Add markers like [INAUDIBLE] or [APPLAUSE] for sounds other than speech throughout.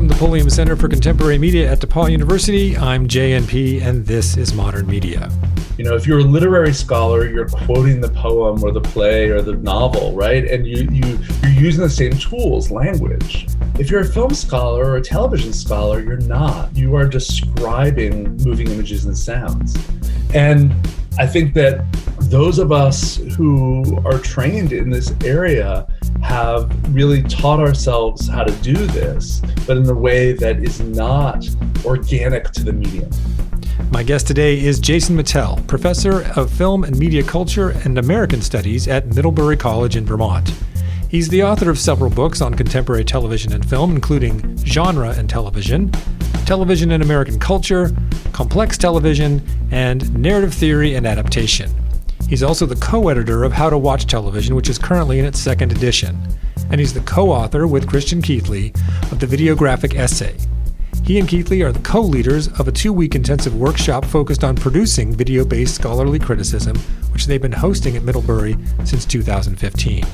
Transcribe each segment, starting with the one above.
From the Pulliam Center for Contemporary Media at DePaul University, I'm JNP, and this is Modern Media. You know, if you're a literary scholar, you're quoting the poem or the play or the novel, right? And you, you, you're using the same tools, language. If you're a film scholar or a television scholar, you're not. You are describing moving images and sounds. And I think that those of us who are trained in this area have really taught ourselves how to do this, but in a way that is not organic to the medium. My guest today is Jason Mittell, professor of film and media culture and American studies at Middlebury College in Vermont. He's the author of several books on contemporary television and film, including Genre and Television, Television and American Culture, Complex Television, and Narrative Theory and Adaptation. He's also the co editor of How to Watch Television, which is currently in its second edition. And he's the co author with Christian Keathley of the Videographic Essay. He and Keathley are the co leaders of a two week intensive workshop focused on producing video based scholarly criticism, which they've been hosting at Middlebury since 2015.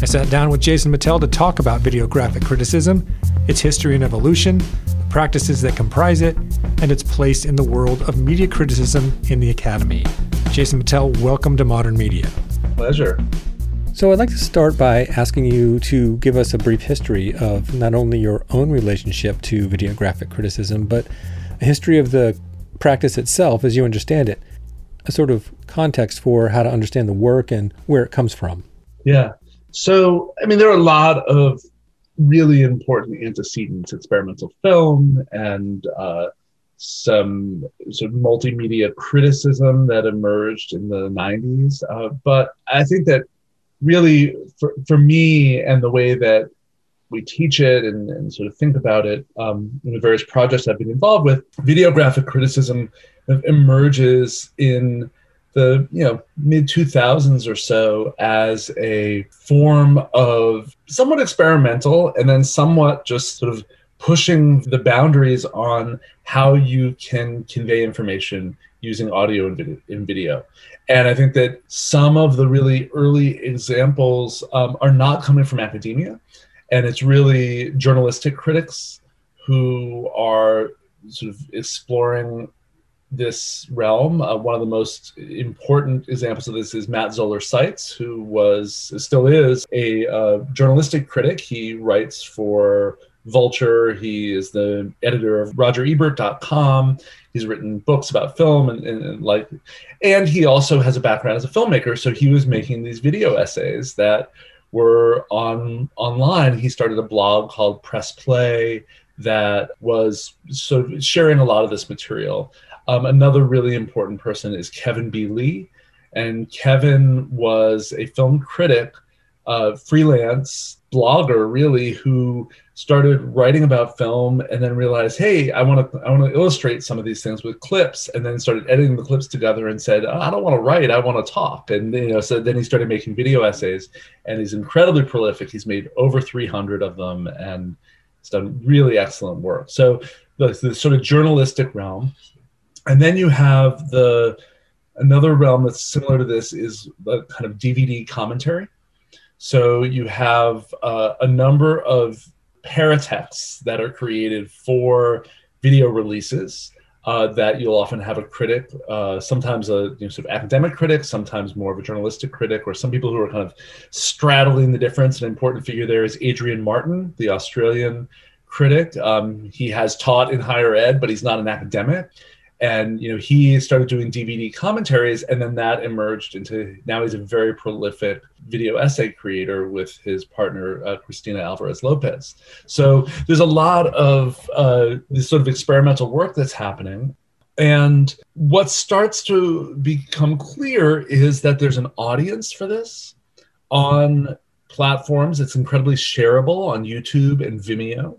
I sat down with Jason Mittell to talk about videographic criticism, its history and evolution, the practices that comprise it, and its place in the world of media criticism in the academy. Jason Mittell, welcome to Modern Media. Pleasure. So, I'd like to start by asking you to give us a brief history of not only your own relationship to videographic criticism, but a history of the practice itself as you understand it, a sort of context for how to understand the work and where it comes from. Yeah. So, I mean, there are a lot of really important antecedents experimental film and uh, some sort of multimedia criticism that emerged in the 90s. Uh, but I think that really, for, for me and the way that we teach it and, and sort of think about it um, in the various projects I've been involved with, videographic criticism emerges in the you know mid 2000s or so as a form of somewhat experimental and then somewhat just sort of pushing the boundaries on how you can convey information using audio and video. And I think that some of the really early examples um, are not coming from academia, and it's really journalistic critics who are sort of exploring this realm. Uh, one of the most important examples of this is Matt Zoller Seitz, who was, still is, a uh, journalistic critic. He writes for Vulture. He is the editor of RogerEbert.com. He's written books about film and, and, and, like, and he also has a background as a filmmaker. So he was making these video essays that were on online. He started a blog called Press Play that was sort of sharing a lot of this material. Um, another really important person is Kevin B. Lee, and Kevin was a film critic, uh, freelance blogger, really, who started writing about film and then realized hey i want to i want to illustrate some of these things with clips and then started editing the clips together and said oh, i don't want to write i want to talk. And you know so then he started making video essays and he's incredibly prolific. He's made over 300 of them and he's done really excellent work. So the, the sort of journalistic realm and then you have the another realm that's similar to this is the kind of dvd commentary. So you have uh, a number of paratexts that are created for video releases uh, that you'll often have a critic, uh, sometimes a you know, sort of academic critic, sometimes more of a journalistic critic, or some people who are kind of straddling the difference. An important figure there is Adrian Martin, the Australian critic. Um, he has taught in higher ed, but he's not an academic and you know he started doing dvd commentaries and then that emerged into now he's a very prolific video essay creator with his partner uh, cristina alvarez lopez. So there's a lot of uh, this sort of experimental work that's happening. And what starts to become clear is that there's an audience for this on platforms it's incredibly shareable on youtube and vimeo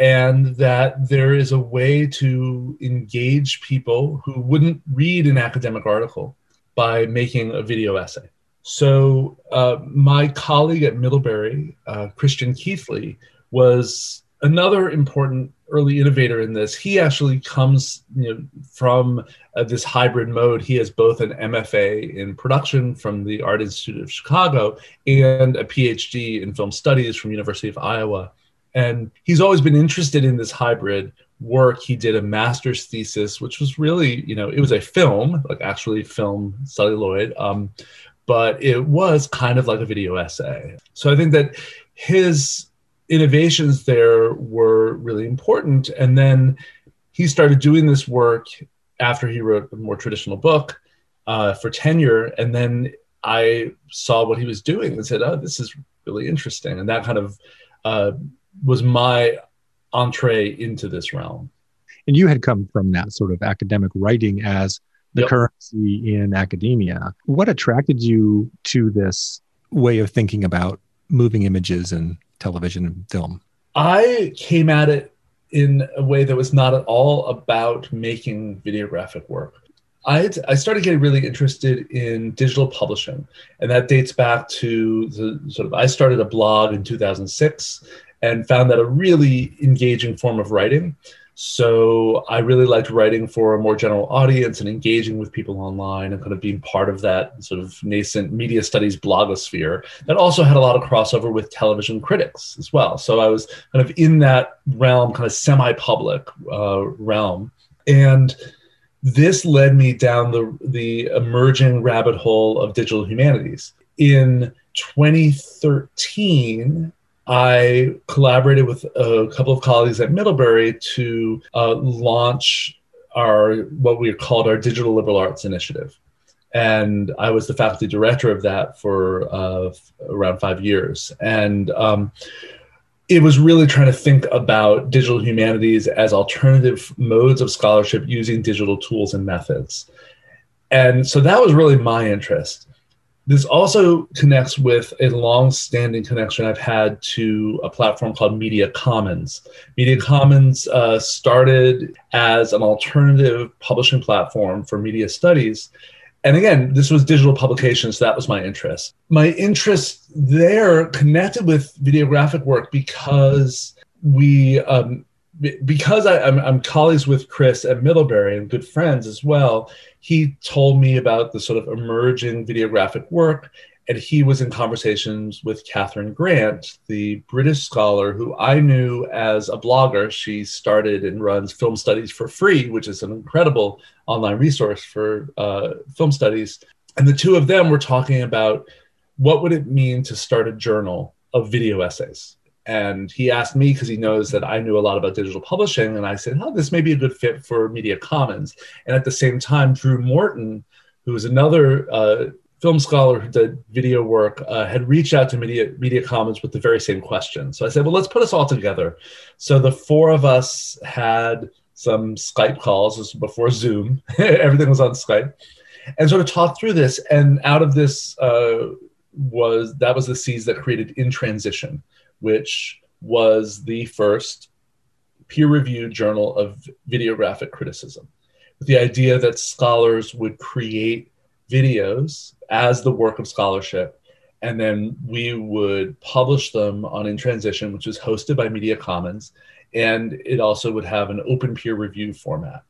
and that there is a way to engage people who wouldn't read an academic article by making a video essay. So, uh, my colleague at Middlebury, uh, Christian Keathley, was another important early innovator in this. He actually comes you know, from uh, this hybrid mode. He has both an MFA in production from the Art Institute of Chicago and a PhD in film studies from University of Iowa And he's always been interested in this hybrid work. He did a master's thesis, which was really, you know, it was a film, like actually film celluloid, um, but it was kind of like a video essay. So I think that his innovations there were really important. And then he started doing this work after he wrote a more traditional book uh, for tenure. And then I saw what he was doing and said, oh, this is really interesting. And that kind of uh, was my entree into this realm. And you had come from that sort of academic writing as the yep. currency in academia. What attracted you to this way of thinking about moving images and television and film? I came at it in a way that was not at all about making videographic work. I, I started getting really interested in digital publishing, and that dates back to the sort of I started a blog in 2006 and found that a really engaging form of writing. So I really liked writing for a more general audience and engaging with people online and kind of being part of that sort of nascent media studies blogosphere that also had a lot of crossover with television critics as well. So I was kind of in that realm, kind of semi-public uh, realm, and this led me down the the emerging rabbit hole of digital humanities. In 2013, I collaborated with a couple of colleagues at Middlebury to uh, launch our what we called our digital liberal arts initiative, and I was the faculty director of that for uh, around five years. And um, it was really trying to think about digital humanities as alternative modes of scholarship using digital tools and methods. And so that was really my interest. This also connects with a long-standing connection I've had to a platform called Media Commons. Media Commons uh, started as an alternative publishing platform for media studies. And again, this was digital publication, so that was my interest. My interest there connected with videographic work because we um, because I, am I'm, I'm colleagues with Chris at Middlebury and good friends as well, he told me about the sort of emerging videographic work. And he was in conversations with Catherine Grant, the British scholar who I knew as a blogger. She started and runs Film Studies for Free, which is an incredible online resource for uh, film studies. And the two of them were talking about what would it mean to start a journal of video essays and he asked me because he knows that I knew a lot about digital publishing, and I said, "Oh, this may be a good fit for Media Commons." And at the same time, Drew Morton, who is another uh, film scholar who did video work, uh, had reached out to Media Media Commons with the very same question. So I said, "Well, let's put us all together." So the four of us had some Skype calls. This was before Zoom; [LAUGHS] everything was on Skype, and sort of talked through this. And out of this uh, was that was the seeds that created In Transition which was the first peer reviewed journal of videographic criticism, with the idea that scholars would create videos as the work of scholarship, and then we would publish them on In Transition, which was hosted by Media Commons, and it also would have an open peer review format.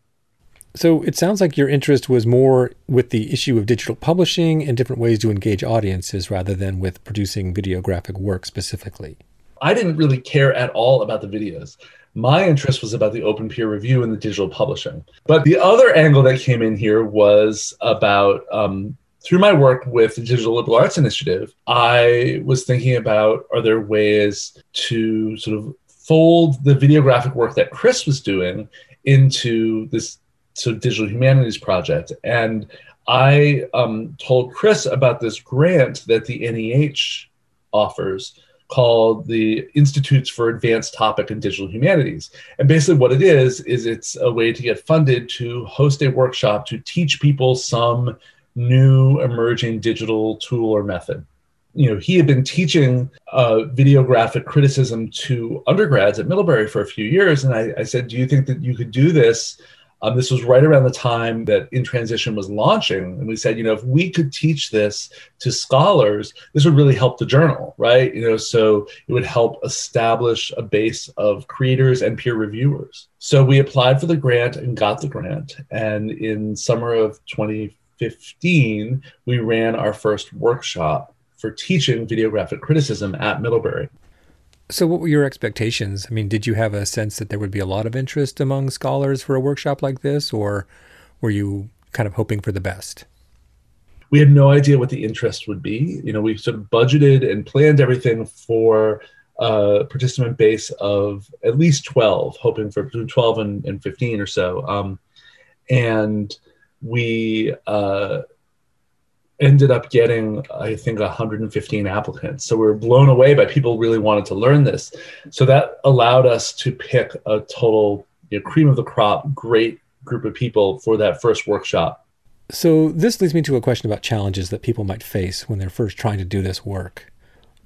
So it sounds like your interest was more with the issue of digital publishing and different ways to engage audiences rather than with producing videographic work specifically. I didn't really care at all about the videos. My interest was about the open peer review and the digital publishing. But the other angle that came in here was about um, through my work with the Digital Liberal Arts Initiative, I was thinking about are there ways to sort of fold the videographic work that Chris was doing into this sort of digital humanities project. And I um, told Chris about this grant that the NEH offers called the Institutes for Advanced Topic and Digital Humanities. And basically, what it is, is it's a way to get funded to host a workshop to teach people some new emerging digital tool or method. You know, he had been teaching uh, videographic criticism to undergrads at Middlebury for a few years. And I, I said, Do you think that you could do this um, this was right around the time that In Transition was launching. And we said, you know, if we could teach this to scholars, this would really help the journal, right? You know, so it would help establish a base of creators and peer reviewers. So we applied for the grant and got the grant. And in summer of 2015, we ran our first workshop for teaching videographic criticism at Middlebury. So, what were your expectations? I mean, did you have a sense that there would be a lot of interest among scholars for a workshop like this, or were you kind of hoping for the best? We had no idea what the interest would be. You know, we sort of budgeted and planned everything for a participant base of at least 12, hoping for between 12 and, and 15 or so. Um, and we uh, ended up getting, I think, 115 applicants. So we were blown away by people really wanted to learn this. So that allowed us to pick a total you know, cream of the crop, great group of people for that first workshop. So this leads me to a question about challenges that people might face when they're first trying to do this work.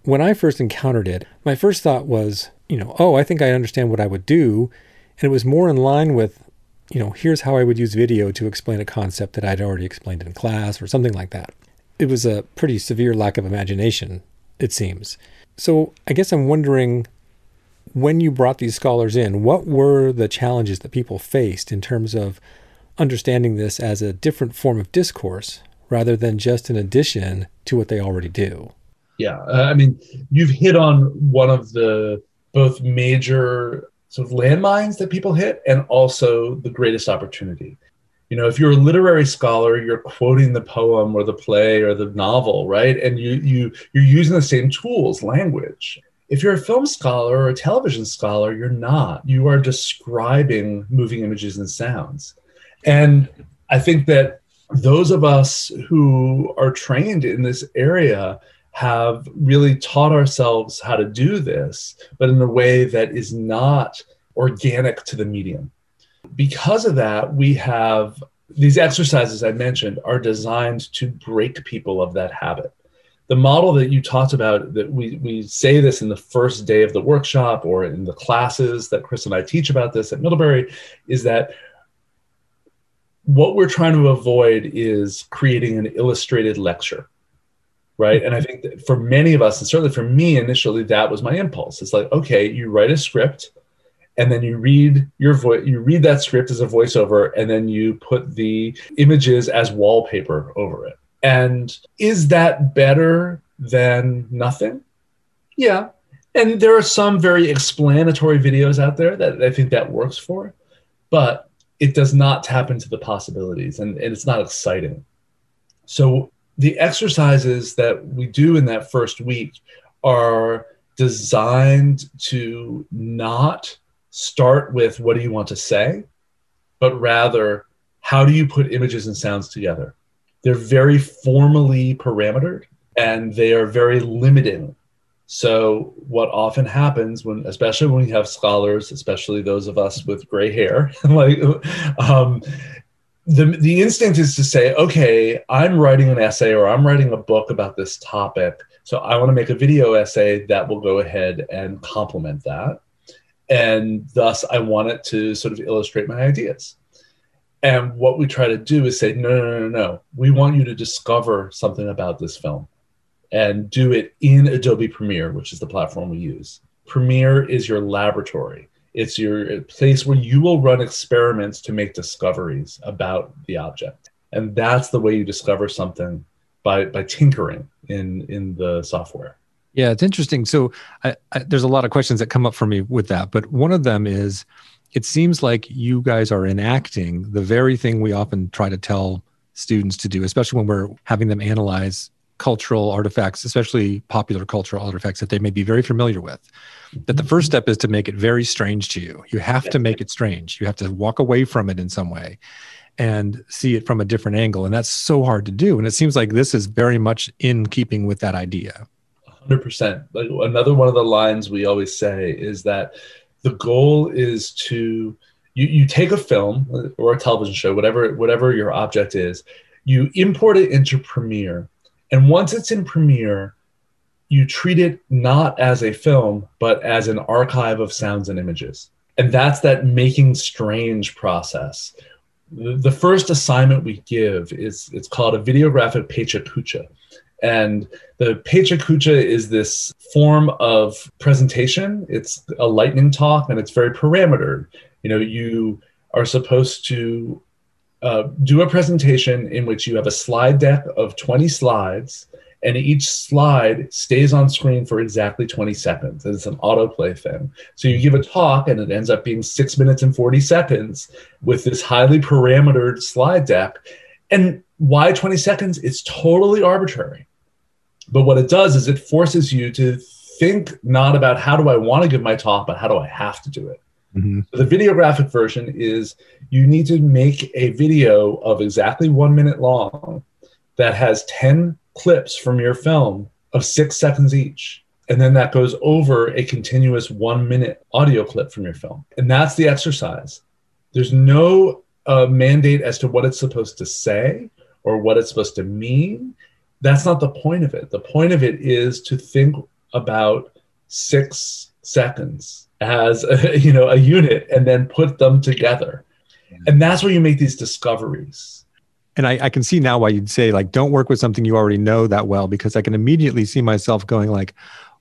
When I first encountered it, my first thought was, you know, oh, I think I understand what I would do. And it was more in line with, you know, here's how I would use video to explain a concept that I'd already explained in class or something like that it was a pretty severe lack of imagination, it seems. So I guess I'm wondering when you brought these scholars in, what were the challenges that people faced in terms of understanding this as a different form of discourse rather than just an addition to what they already do? Yeah, uh, I mean, you've hit on one of the both major sort of landmines that people hit and also the greatest opportunity you know if you're a literary scholar you're quoting the poem or the play or the novel right? And you you you're using the same tools language. If you're a film scholar or a television scholar you're not. You are describing moving images and sounds. And i think that those of us who are trained in this area have really taught ourselves how to do this but in a way that is not organic to the medium because of that, we have these exercises I mentioned are designed to break people of that habit. The model that you talked about, that we, we say this in the first day of the workshop or in the classes that Chris and I teach about this at Middlebury, is that what we're trying to avoid is creating an illustrated lecture right and i think for many of us and certainly for me initially that was my impulse it's like okay you write a script and then you read your voice you read that script as a voiceover and then you put the images as wallpaper over it. And is that better than nothing? Yeah. And there are some very explanatory videos out there that i think that works for but it does not tap into the possibilities and, and it's not exciting. So the exercises that we do in that first week are designed to not start with what do you want to say, but rather how do you put images and sounds together? They're very formally parametered and they are very limiting. So what often happens when, especially when we have scholars, especially those of us with gray hair, [LAUGHS] like um, the the instinct is to say, okay, I'm writing an essay or I'm writing a book about this topic, so I want to make a video essay that will go ahead and complement that and thus I want it to sort of illustrate my ideas. And what we try to do is say, no, no, no, no. We want you to discover something about this film and do it in Adobe Premiere, which is the platform we use. Premiere is your laboratory. It's your uh, place where you will run experiments to make discoveries about the object. And that's the way you discover something by, by tinkering in, in the software. Yeah, it's interesting. So I, I, there's a lot of questions that come up for me with that, but one of them is it seems like you guys are enacting the very thing we often try to tell students to do, especially when we're having them analyze cultural artifacts, especially popular cultural artifacts that they may be very familiar with. That the mm-hmm. first step is to make it very strange to you. You have to make it strange. You have to walk away from it in some way and see it from a different angle. And that's so hard to do. And it seems like this is very much in keeping with that idea. 100%. Like another one of the lines we always say is that the goal is to you, you take a film or a television show, whatever whatever your object is, you import it into Premiere, and once it's in Premiere, you treat it not as a film but as an archive of sounds and images, and that's that making strange process. The, the first assignment we give is it's called a videographic pecha kucha and the Pecha Kucha is this form of presentation. It's a lightning talk and it's very parametered. You know, you are supposed to uh, do a presentation in which you have a slide deck of 20 slides and each slide stays on screen for exactly 20 seconds. It's an autoplay thing. So you give a talk and it ends up being six minutes and 40 seconds with this highly parametered slide deck. And why 20 seconds? It's totally arbitrary. But what it does is it forces you to think not about how do I want to give my talk, but how do I have to do it. Mm-hmm. So the videographic version is you need to make a video of exactly one minute long that has 10 clips from your film of six seconds each. And then that goes over a continuous one minute audio clip from your film. And that's the exercise. There's no uh, mandate as to what it's supposed to say or what it's supposed to mean. That's not the point of it. The point of it is to think about six seconds as a, [LAUGHS] you know a unit and then put them together. And that's where you make these discoveries and I, I, can see now why you'd say like don't work with something you already know that well because I can immediately see myself going like,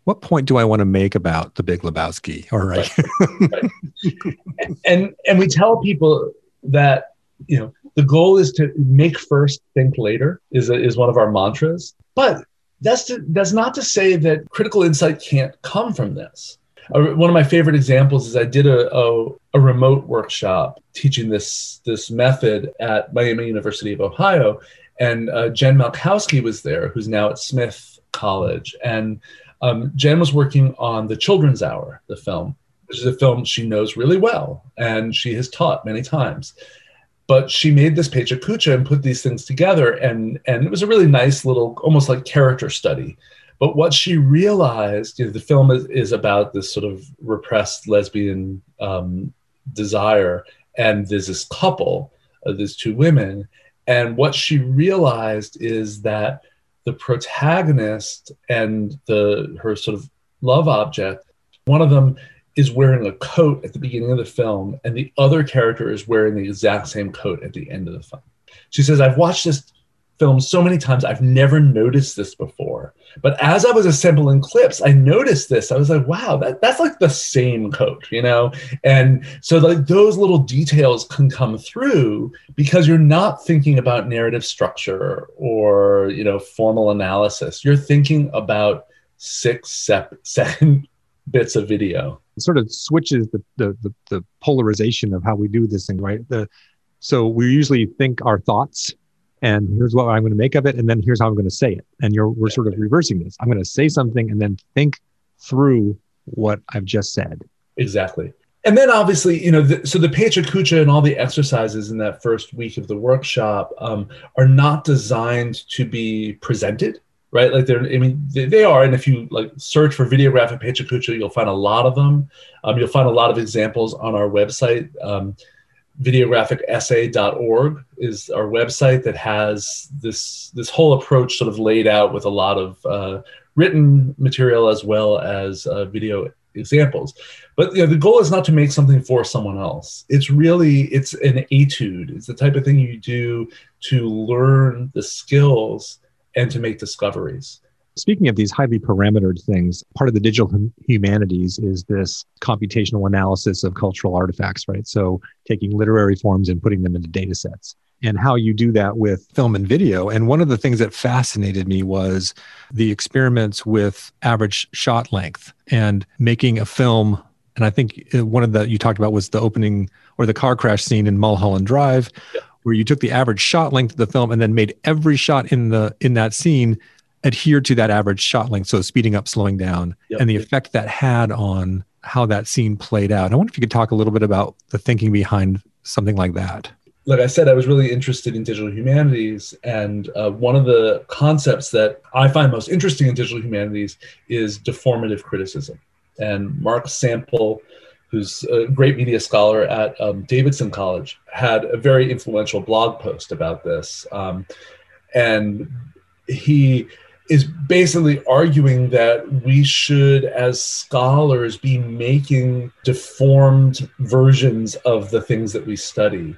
what point do I want to make about the Big Lebowski? All right. right. right. [LAUGHS] and and we tell people that you know the goal is to make first, think later is a, is one of our mantras. But that's to, that's not to say that critical insight can't come from this one of my favorite examples is I did a, a, a, remote workshop teaching this this method at Miami University of Ohio, and uh, Jen Malkowski was there, who's now at Smith College, and um, Jen was working on the Children's Hour, the film, which is a film she knows really well and she has taught many times. But she made this Pecha Kucha and put these things together, and and it was a really nice little, almost like character study. But what she realized, you know, the film is, is about this sort of repressed lesbian um, desire, and there's this couple, uh, there's two women, and what she realized is that the protagonist and the her sort of love object, one of them is wearing a coat at the beginning of the film, and the other character is wearing the exact same coat at the end of the film. She says, I've watched this film so many times. I've never noticed this before. But as I was assembling clips, I noticed this. I was like, wow, that, that's like the same coat, you know? And so like those little details can come through because you're not thinking about narrative structure or, you know, formal analysis. You're thinking about six second [LAUGHS] bits of video. It sort of switches the, the, the, the polarization of how we do this thing, right? The, so we usually think our thoughts and here's what I'm going to make of it, and then here's how I'm going to say it. And you're we're sort of reversing this. I'm going to say something and then think through what I've just said. Exactly. And then obviously, you know, the, so the Pecha Kucha and all the exercises in that first week of the workshop um, are not designed to be presented, right? Like they're, I mean, they, they are. And if you like search for videographic Kucha, you'll find a lot of them. Um, you'll find a lot of examples on our website. Um, videographicessay.org is our website that has this this whole approach sort of laid out with a lot of uh, written material as well as uh, video examples but you know the goal is not to make something for someone else it's really it's an etude it's the type of thing you do to learn the skills and to make discoveries Speaking of these highly parametered things, part of the digital humanities is this computational analysis of cultural artifacts, right? So taking literary forms and putting them into data sets and how you do that with film and video. And one of the things that fascinated me was the experiments with average shot length and making a film. And I think uh, one of the you talked about was the opening or the car crash scene in Mulholland Drive, yeah. Where you took the average shot length of the film and then made every shot in the in that scene adhere to that average shot length. So speeding up, slowing down, yep. and the effect that had on how that scene played out. I wonder if you could talk a little bit about the thinking behind something like that. Like I said, I was really interested in digital humanities. And uh, one of the concepts that I find most interesting in digital humanities is deformative criticism. And Mark Sample, who's a great media scholar at um, Davidson College, had a very influential blog post about this. Um, and he is basically arguing that we should, as scholars, be making deformed versions of the things that we study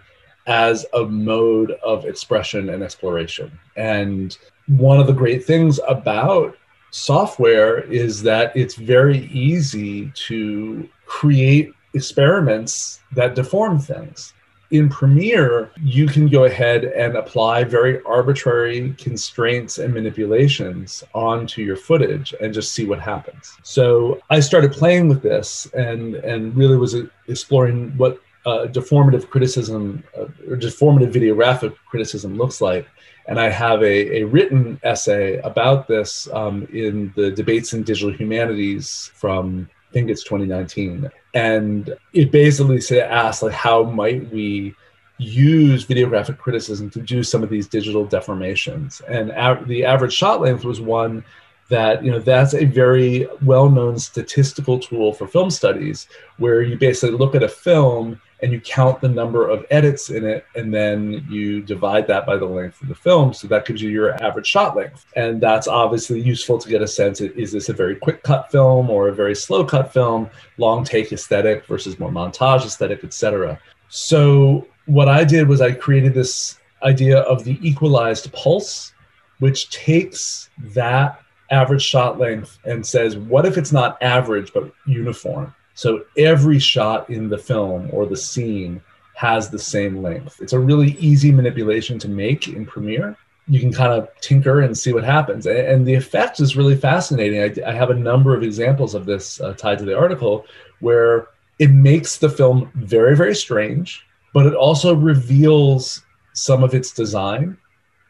as a mode of expression and exploration. And one of the great things about software is that it's very easy to create experiments that deform things. in Premiere, you can go ahead and apply very arbitrary constraints and manipulations onto your footage and just see what happens. So I started playing with this and and really was exploring what uh, deformative criticism uh, or deformative videographic criticism looks like. And I have a, a written essay about this um, in the Debates in Digital Humanities from I think it's 2019 and it basically asks like how might we use videographic criticism to do some of these digital deformations and av- the average shot length was one that you know that's a very well-known statistical tool for film studies where you basically look at a film and you count the number of edits in it and then you divide that by the length of the film. So that gives you your average shot length. And that's obviously useful to get a sense of, is this a very quick cut film or a very slow cut film? Long take aesthetic versus more montage aesthetic etc so what i did was i created this idea of the equalized pulse which takes that average shot length and says, what if it's not average but uniform? So every shot in the film or the scene has the same length. It's a really easy manipulation to make in Premiere. You can kind of tinker and see what happens. And the effect is really fascinating. I, have a number of examples of this uh, tied to the article where it makes the film very, very strange, but it also reveals some of its design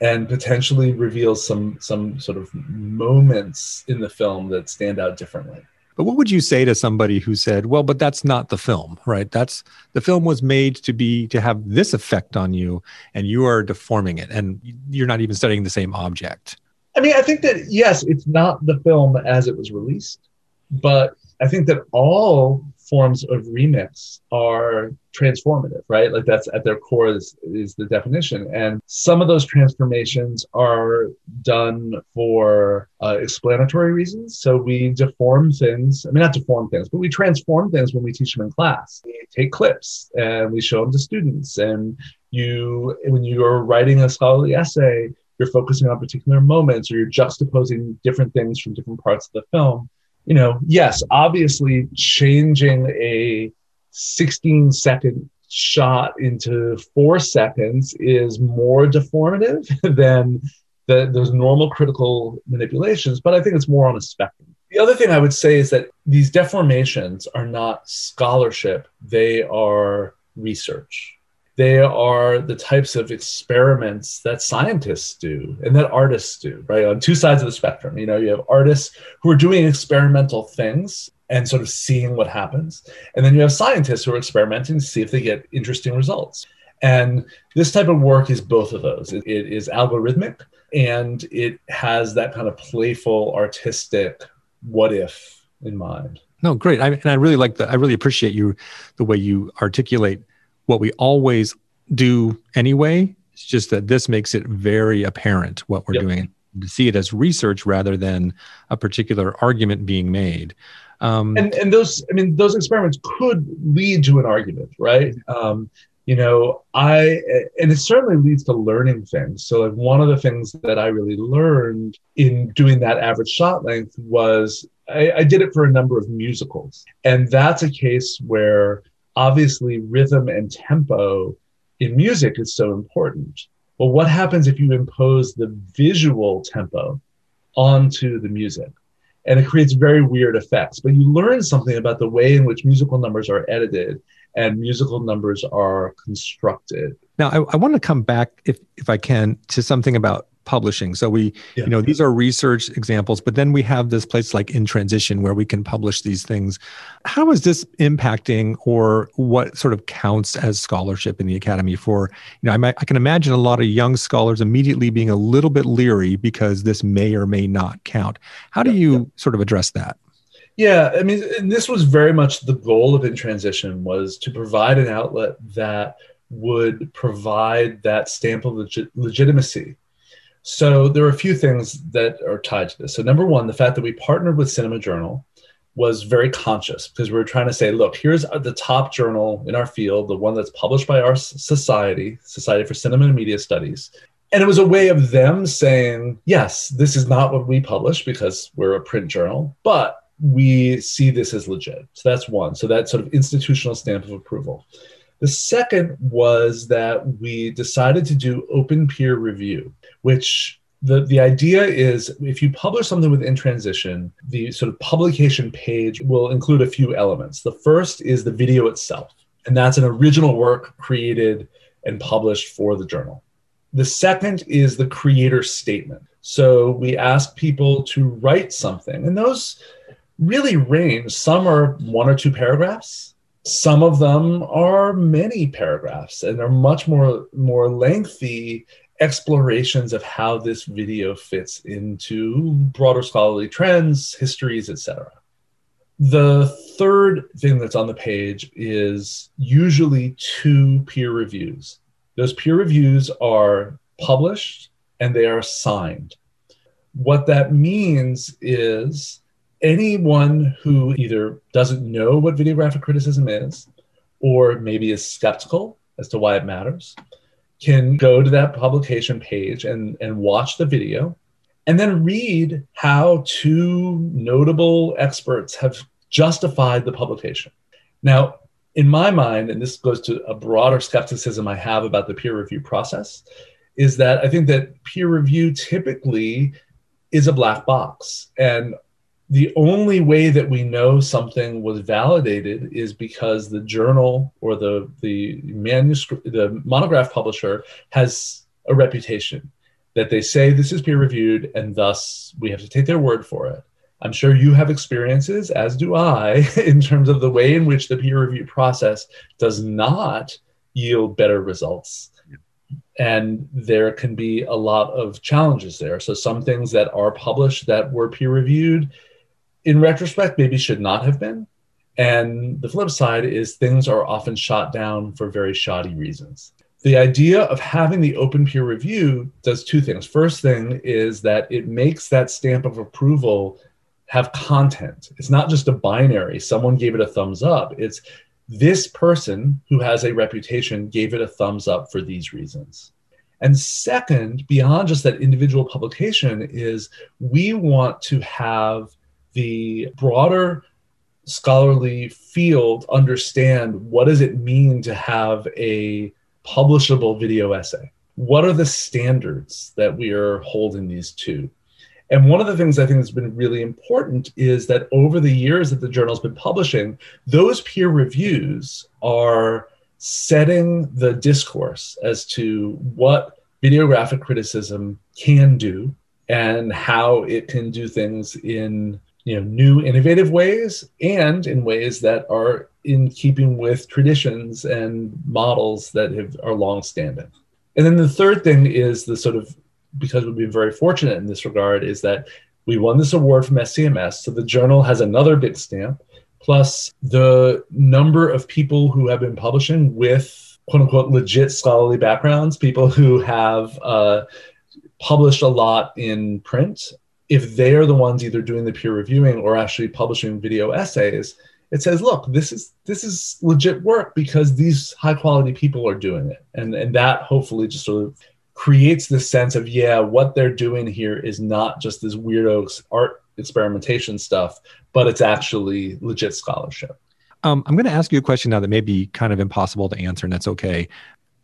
and potentially reveals some some sort of moments in the film that stand out differently. But what would you say to somebody who said, "Well, but that's not the film, right? That's the film was made to be to have this effect on you, and you are deforming it, and you're not even studying the same object." I mean, I think that yes, it's not the film as it was released, but I think that all forms of remix are transformative, right? Like that's at their core is, is the definition. And some of those transformations are done for uh, explanatory reasons. So we deform things, I mean, not deform things, but we transform things when we teach them in class. We take clips and we show them to students. And you, when you are writing a scholarly essay, you're focusing on particular moments or you're juxtaposing different things from different parts of the film you know, yes, obviously changing a 16 second shot into four seconds is more deformative [LAUGHS] than the, those normal critical manipulations, but I think it's more on a spectrum. The other thing I would say is that these deformations are not scholarship, they are research they are the types of experiments that scientists do and that artists do, right? On two sides of the spectrum. You know, you have artists who are doing experimental things and sort of seeing what happens. And then you have scientists who are experimenting to see if they get interesting results. And this type of work is both of those. it, it is algorithmic and it has that kind of playful, artistic what if in mind. No, great. I, and I really like that. I really appreciate you, the way you articulate what we always do anyway. It's just that this makes it very apparent what we're yep. doing. To see it as research rather than a particular argument being made. Um, and and those, I mean, those experiments could lead to an argument, right? Um, you know, I and it certainly leads to learning things. So, like one of the things that I really learned in doing that average shot length was I, I did it for a number of musicals, and that's a case where obviously rhythm and tempo in music is so important. Well, what happens if you impose the visual tempo onto the music? And it creates very weird effects. But you learn something about the way in which musical numbers are edited and musical numbers are constructed. Now, I, I want to come back, if, if I can, to something about publishing. So we, yeah. you know, these are research examples, but then we have this place like in transition where we can publish these things. How is this impacting or what sort of counts as scholarship in the academy for, you know, I, might, I can imagine a lot of young scholars immediately being a little bit leery because this may or may not count. How do you yeah. sort of address that? Yeah, I mean, this was very much the goal of In Transition was to provide an outlet that would provide that stamp of legit- legitimacy so there are a few things that are tied to this. So number one, the fact that we partnered with Cinema Journal was very conscious because we were trying to say, look, here's the top journal in our field, the one that's published by our society, Society for Cinema and Media Studies. And it was a way of them saying, yes, this is not what we publish because we're a print journal, but we see this as legit. So that's one. So that sort of institutional stamp of approval. The second was that we decided to do open peer review, which the, the idea is if you publish something within transition, the sort of publication page will include a few elements. The first is the video itself, and that's an original work created and published for the journal. The second is the creator statement. So we ask people to write something, and those really range. Some are one or two paragraphs. Some of them are many paragraphs, and they're much more more lengthy explorations of how this video fits into broader scholarly trends, histories, etc. The third thing that's on the page is usually two peer reviews. Those peer reviews are published and they are signed. What that means is anyone who either doesn't know what videographic criticism is or maybe is skeptical as to why it matters can go to that publication page and, and watch the video and then read how two notable experts have justified the publication. Now, in my mind, and this goes to a broader skepticism I have about the peer review process, is that I think that peer review typically is a black box. And the only way that we know something was validated is because the journal or the the manuscript the monograph publisher has a reputation that they say this is peer reviewed and thus we have to take their word for it. I'm sure you have experiences as do i [LAUGHS] in terms of the way in which the peer review process does not yield better results. And there can be a lot of challenges there. So some things that are published that were peer reviewed in retrospect, maybe should not have been. And the flip side is things are often shot down for very shoddy reasons. The idea of having the open peer review does two things. First thing is that it makes that stamp of approval have content. It's not just a binary, someone gave it a thumbs up. It's this person who has a reputation gave it a thumbs up for these reasons. And second, beyond just that individual publication, is we want to have the broader scholarly field understand what does it mean to have a publishable video essay? What are the standards that we are holding these to? And one of the things i think has been really important is that over the years that the journal's been publishing those peer reviews are setting the discourse as to what videographic criticism can do and how it can do things in you know new innovative ways and in ways that are in keeping with traditions and models that have are long standing and then the third thing is the sort of because we've been very fortunate in this regard is that we won this award from scms so the journal has another big stamp plus the number of people who have been publishing with quote unquote legit scholarly backgrounds people who have uh, published a lot in print if they are the ones either doing the peer reviewing or actually publishing video essays it says look this is this is legit work because these high quality people are doing it. And and that hopefully just sort of creates this sense of yeah what they're doing here is not just this weirdo art experimentation stuff but it's actually legit scholarship. Um, i'm going to ask you a question now that may be kind of impossible to answer and that's okay.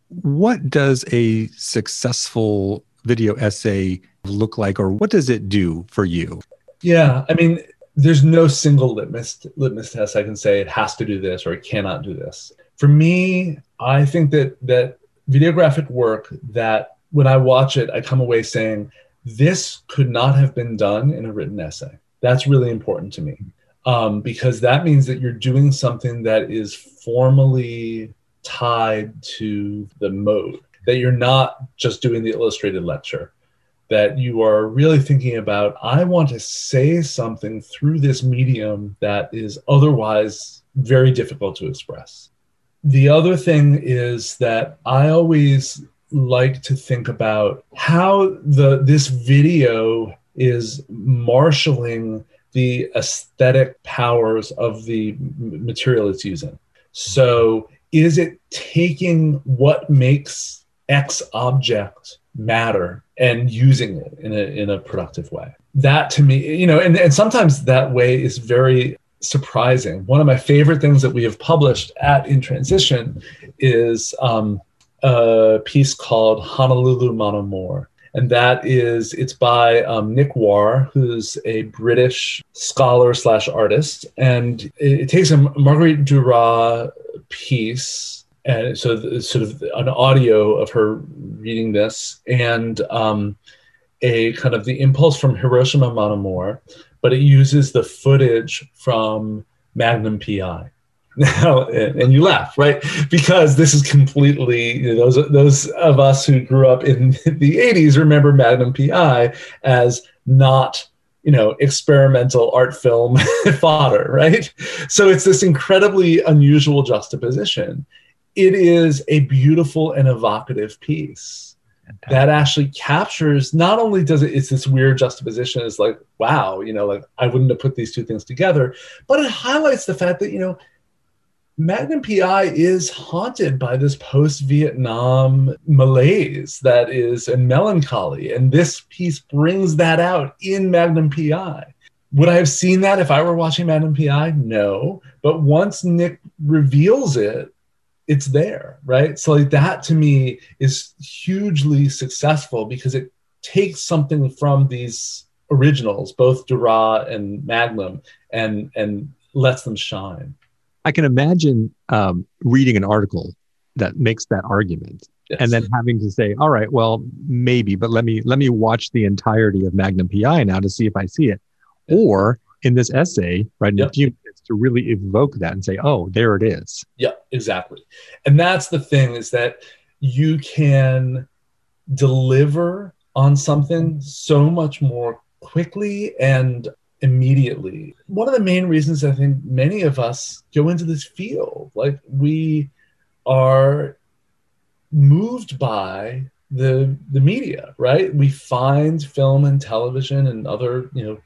What does a successful video essay look like, or what does it do for you? Yeah, I mean, there's no single litmus litmus test I can say it has to do this or it cannot do this. For me, I think that that videographic work that when I watch it, I come away saying this could not have been done in a written essay. That's really important to me um, because that means that you're doing something that is formally tied to the mode. That you're not just doing the illustrated lecture that you are really thinking about i want to say something through this medium that is otherwise very difficult to express. The other thing is that i always like to think about how the this video is marshaling the aesthetic powers of the material it's using. So is it taking what makes x object matter and using it in a, in a productive way. That to me, you know, and, and sometimes that way is very surprising. One of my favorite things that we have published at In Transition is um, a piece called Honolulu Mon Amour. And that is, it's by um, Nick Warr, who's a British scholar slash artist. And it, it takes a Marguerite Duras piece and so it's sort of an audio of her reading this and um, a kind of the impulse from Hiroshima Mon Amour, but it uses the footage from Magnum PI. Now, and you laugh, right? Because this is completely you know, those those of us who grew up in [LAUGHS] the '80s remember Magnum PI as not you know experimental art film [LAUGHS] fodder, right? So it's this incredibly unusual juxtaposition. It is a beautiful and evocative piece that actually captures not only does it it's this weird juxtaposition it's like wow you know like i wouldn't have put these two things together but it highlights the fact that you know magnum pi is haunted by this post-vietnam malaise that is and melancholy and this piece brings that out in magnum pi would i have seen that if i were watching magnum pi no but once nick reveals it it's there, right? So like that to me is hugely successful because it takes something from these originals, both Duras and Magnum, and and lets them shine. I can imagine um, reading an article that makes that argument, yes. and then having to say, "All right, well, maybe, but let me let me watch the entirety of Magnum PI now to see if I see it," or in this essay, right, yep. a few minutes, to really evoke that and say, oh, there it is. Yeah, exactly. And that's the thing is that you can deliver on something so much more quickly and immediately. One of the main reasons I think many of us go into this field, like we are moved by the the media, right? We find film and television and other, you know,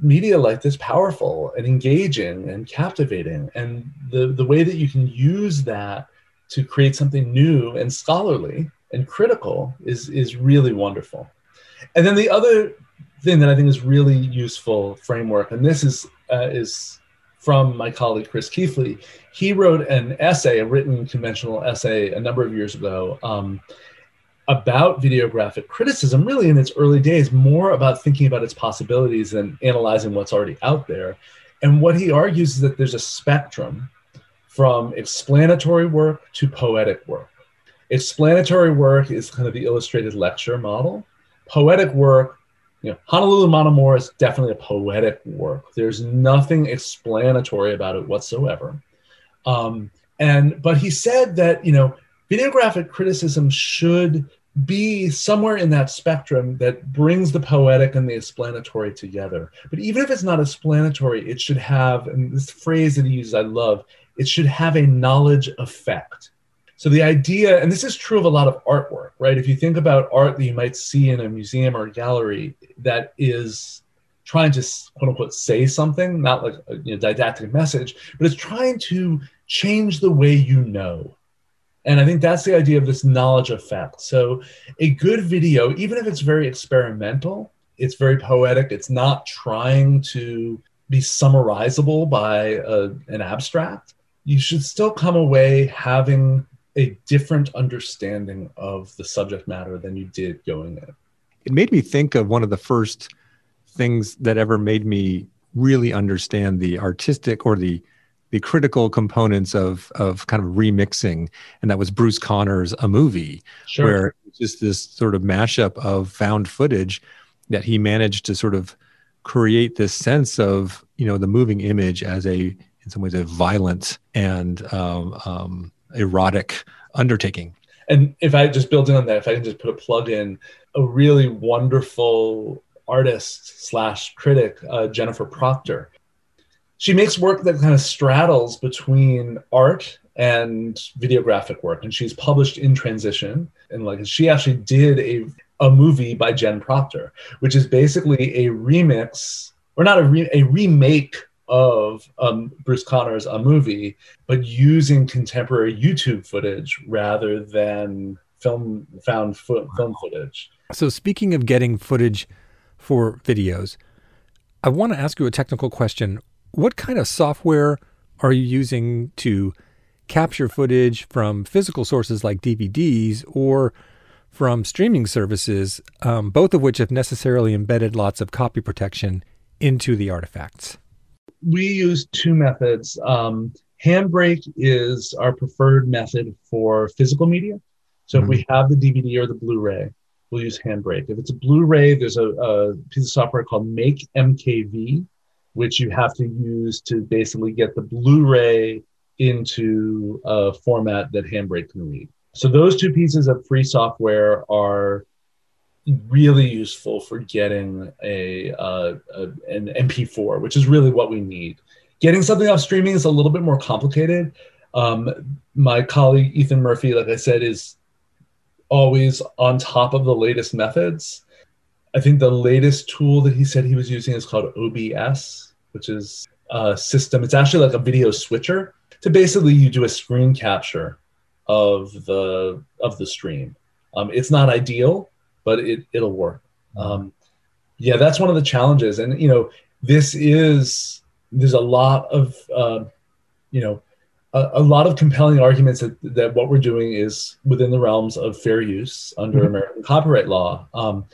media like this powerful and engaging and captivating and the the way that you can use that to create something new and scholarly and critical is is really wonderful. And then the other thing that i think is really useful framework and this is uh, is from my colleague chris keathley he wrote an essay a written conventional essay a number of years ago um, about videographic criticism really in its early days more about thinking about its possibilities than analyzing what's already out there. And what he argues is that there's a spectrum from explanatory work to poetic work. Explanatory work is kind of the illustrated lecture model. Poetic work you know honolulu Mon Amour is definitely a poetic work. There's nothing explanatory about it whatsoever. Um, and but he said that you know videographic criticism should be somewhere in that spectrum that brings the poetic and the explanatory together. But even if it's not explanatory, it should have, and this phrase that he uses I love, it should have a knowledge effect. So the idea, and this is true of a lot of artwork, right? If you think about art that you might see in a museum or a gallery that is trying to quote unquote say something, not like a you know, didactic message, but it's trying to change the way you know and I think that's the idea of this knowledge effect. So, a good video, even if it's very experimental, it's very poetic, it's not trying to be summarizable by a, an abstract, you should still come away having a different understanding of the subject matter than you did going in. It made me think of one of the first things that ever made me really understand the artistic or the the critical components of of kind of remixing, and that was Bruce Conner's a movie, sure. where just this sort of mashup of found footage that he managed to sort of create this sense of you know the moving image as a in some ways a violent and um, um, erotic undertaking. And if I just build in on that, if I can just put a plug in, a really wonderful artist slash critic, uh, Jennifer Proctor, she makes work that kind of straddles between art and videographic work and she's published in transition and like she actually did a a movie by Jen Proctor which is basically a remix or not a, re- a remake of um, Bruce Conner's a movie but using contemporary YouTube footage rather than film found fo- film footage. So speaking of getting footage for videos I want to ask you a technical question what kind of software are you using to capture footage from physical sources like DVDs or from streaming services, um, both of which have necessarily embedded lots of copy protection into the artifacts? We use two methods. Um, Handbrake is our preferred method for physical media. So mm-hmm. if we mm-hmm. have the DVD or the Blu-ray, we'll use Handbrake. If it's a Blu-ray, there's a, a piece of software called Make MKV, which you have to use to basically get the Blu-ray into a format that Handbrake can read. So those two pieces of free software are really useful for getting a, a, an MP4, which is really what we need. Getting something off streaming is a little bit more complicated. Um, my colleague Ethan Murphy, like I said, is always on top of the latest methods. I think the latest tool that he said he was using is called OBS, which is a system. It's actually like a video switcher. So basically, you do a screen capture of the of the stream. Um, it's not ideal, but it it'll work. Um, yeah, that's one of the challenges, and you know, this is there's a lot of uh, you know a, a, lot of compelling arguments that, that what we're doing is within the realms of fair use under mm-hmm. American copyright law. Um,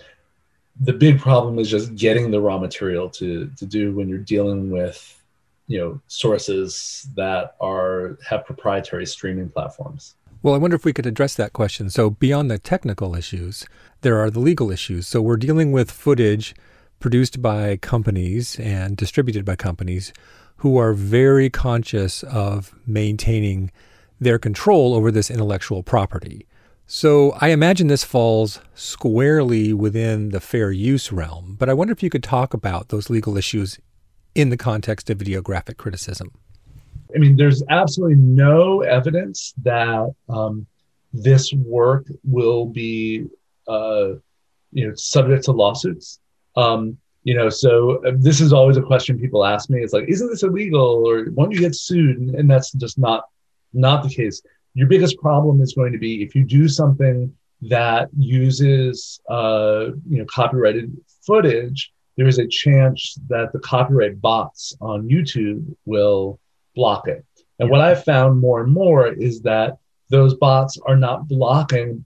the big problem is just getting the raw material to to do when you're dealing with you know sources that are have proprietary streaming platforms. Well, I wonder if we could address that question. So, beyond the technical issues, there are the legal issues. So, we're dealing with footage produced by companies and distributed by companies who are very conscious of maintaining their control over this intellectual property. So, I imagine this falls squarely within the fair use realm, but I wonder if you could talk about those legal issues in the context of videographic criticism. I mean, there's absolutely no evidence that um, this work will be, uh, you know, subject to lawsuits. Um, you know, so uh, this is always a question people ask me. It's like, isn't this illegal, or won't you get sued? And, and that's just not not the case. Your biggest problem is going to be if you do something that uses, uh, you know, copyrighted footage. There is a chance that the copyright bots on YouTube will block it. And yeah. what I've found more and more is that those bots are not blocking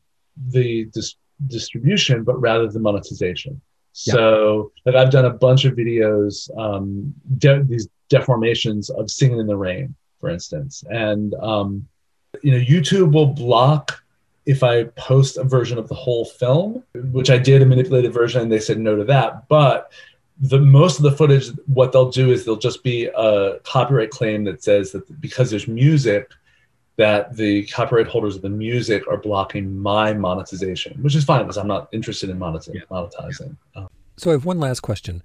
the dis- distribution, but rather the monetization. Yeah. So, like I've done a bunch of videos, um, de- these deformations of "Singing in the Rain," for instance, and um, you know, YouTube will block if I post a version of the whole film, which I did a manipulated version, and they said no to that. But the most of the footage what they'll do is they'll just be a copyright claim that says that because there's music that the copyright holders of the music are blocking my monetization which is fine because i'm not interested in monetizing, yeah. monetizing. Um, so i have one last question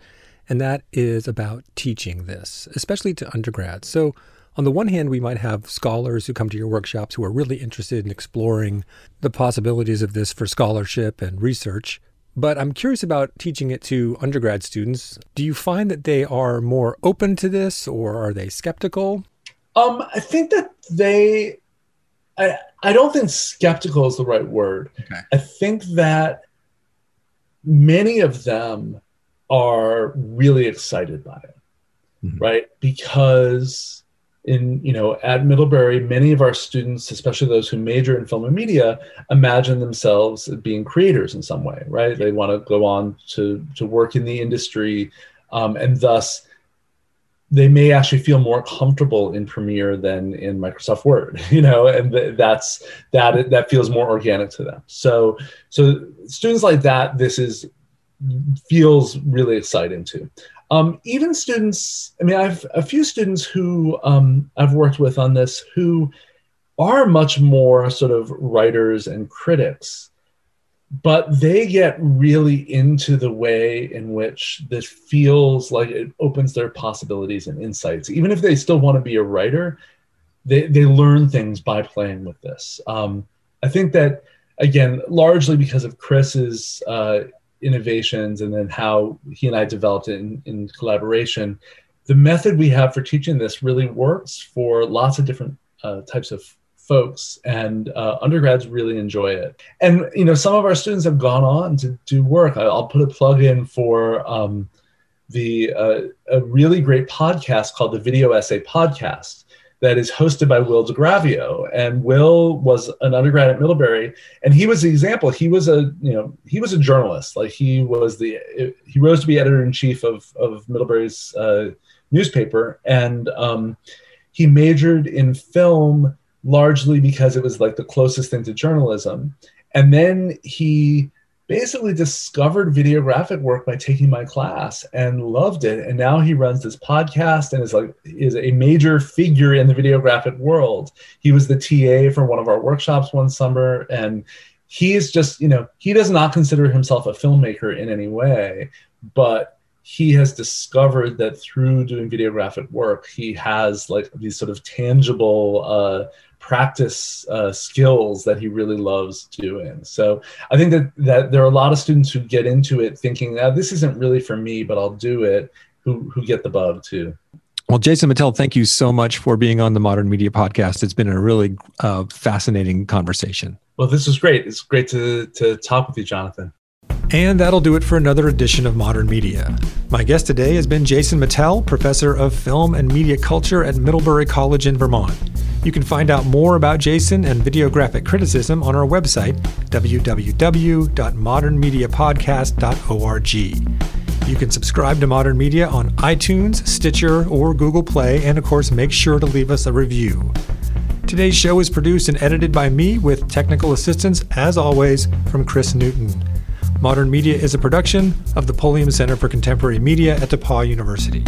and that is about teaching this especially to undergrads so on the one hand, we might have scholars who come to your workshops who are really interested in exploring the possibilities of this for scholarship and research. But I'm curious about teaching it to undergrad students. Do you find that they are more open to this or are they skeptical? Um, I think that they, I, I don't think skeptical is the right word. Okay. I think that many of them are really excited by it, mm-hmm. right? Because in you know at middlebury many of our students especially those who major in film and media imagine themselves being creators in some way right? They want to go on to to work in the industry um, and thus they may actually feel more comfortable in premiere than in microsoft word [LAUGHS] you know and th- that's that that feels more organic to them. So so students like that this is feels really exciting too um, even students, I mean, I've a few students who um, I've worked with on this who are much more sort of writers and critics, but they get really into the way in which this feels like it opens their possibilities and insights. Even if they still want to be a writer, they, they learn things by playing with this. Um, I think that, again, largely because of Chris's uh, innovations and then how he and I developed it in, in collaboration. The method we have for teaching this really works for lots of different uh, types of folks and uh, undergrads really enjoy it and you know some of our students have gone on to do work i'll put a plug in for um, the uh, a really great podcast called the Video Essay Podcast that is hosted by Will DiGravio. And Will was an undergrad at Middlebury, and he was the example. He was a you know he was a journalist. Like he was the he rose to be editor in chief of of Middlebury's uh, newspaper, and um, he majored in film largely because it was like the closest thing to journalism. And then he basically discovered videographic work by taking my class and loved it. And now he runs this podcast and is like is a major figure in the videographic world. He was the ta for one of our workshops one summer and he is just you know he does not consider himself a filmmaker in any way but he has discovered that through doing videographic work he has like these sort of tangible uh, practice uh, skills that he really loves doing. So I think that that there are a lot of students who get into it thinking, oh, "This isn't really for me, but I'll do it." Who who get the bug too. Well, Jason Mittell, thank you so much for being on the Modern Media Podcast. It's been a really uh, fascinating conversation. Well, this was great. It's great to to talk with you, Jonathan. And that'll do it for another edition of Modern Media. My guest today has been Jason Mittell, professor of film and media culture at Middlebury College in Vermont. You can find out more about Jason and videographic criticism on our website, www.modernmediapodcast.org. You can subscribe to Modern Media on iTunes, Stitcher, or Google Play, and of course, make sure to leave us a review. Today's show is produced and edited by me with technical assistance, as always, from Chris Newton. Modern Media is a production of the Pulliam Center for Contemporary Media at DePauw University.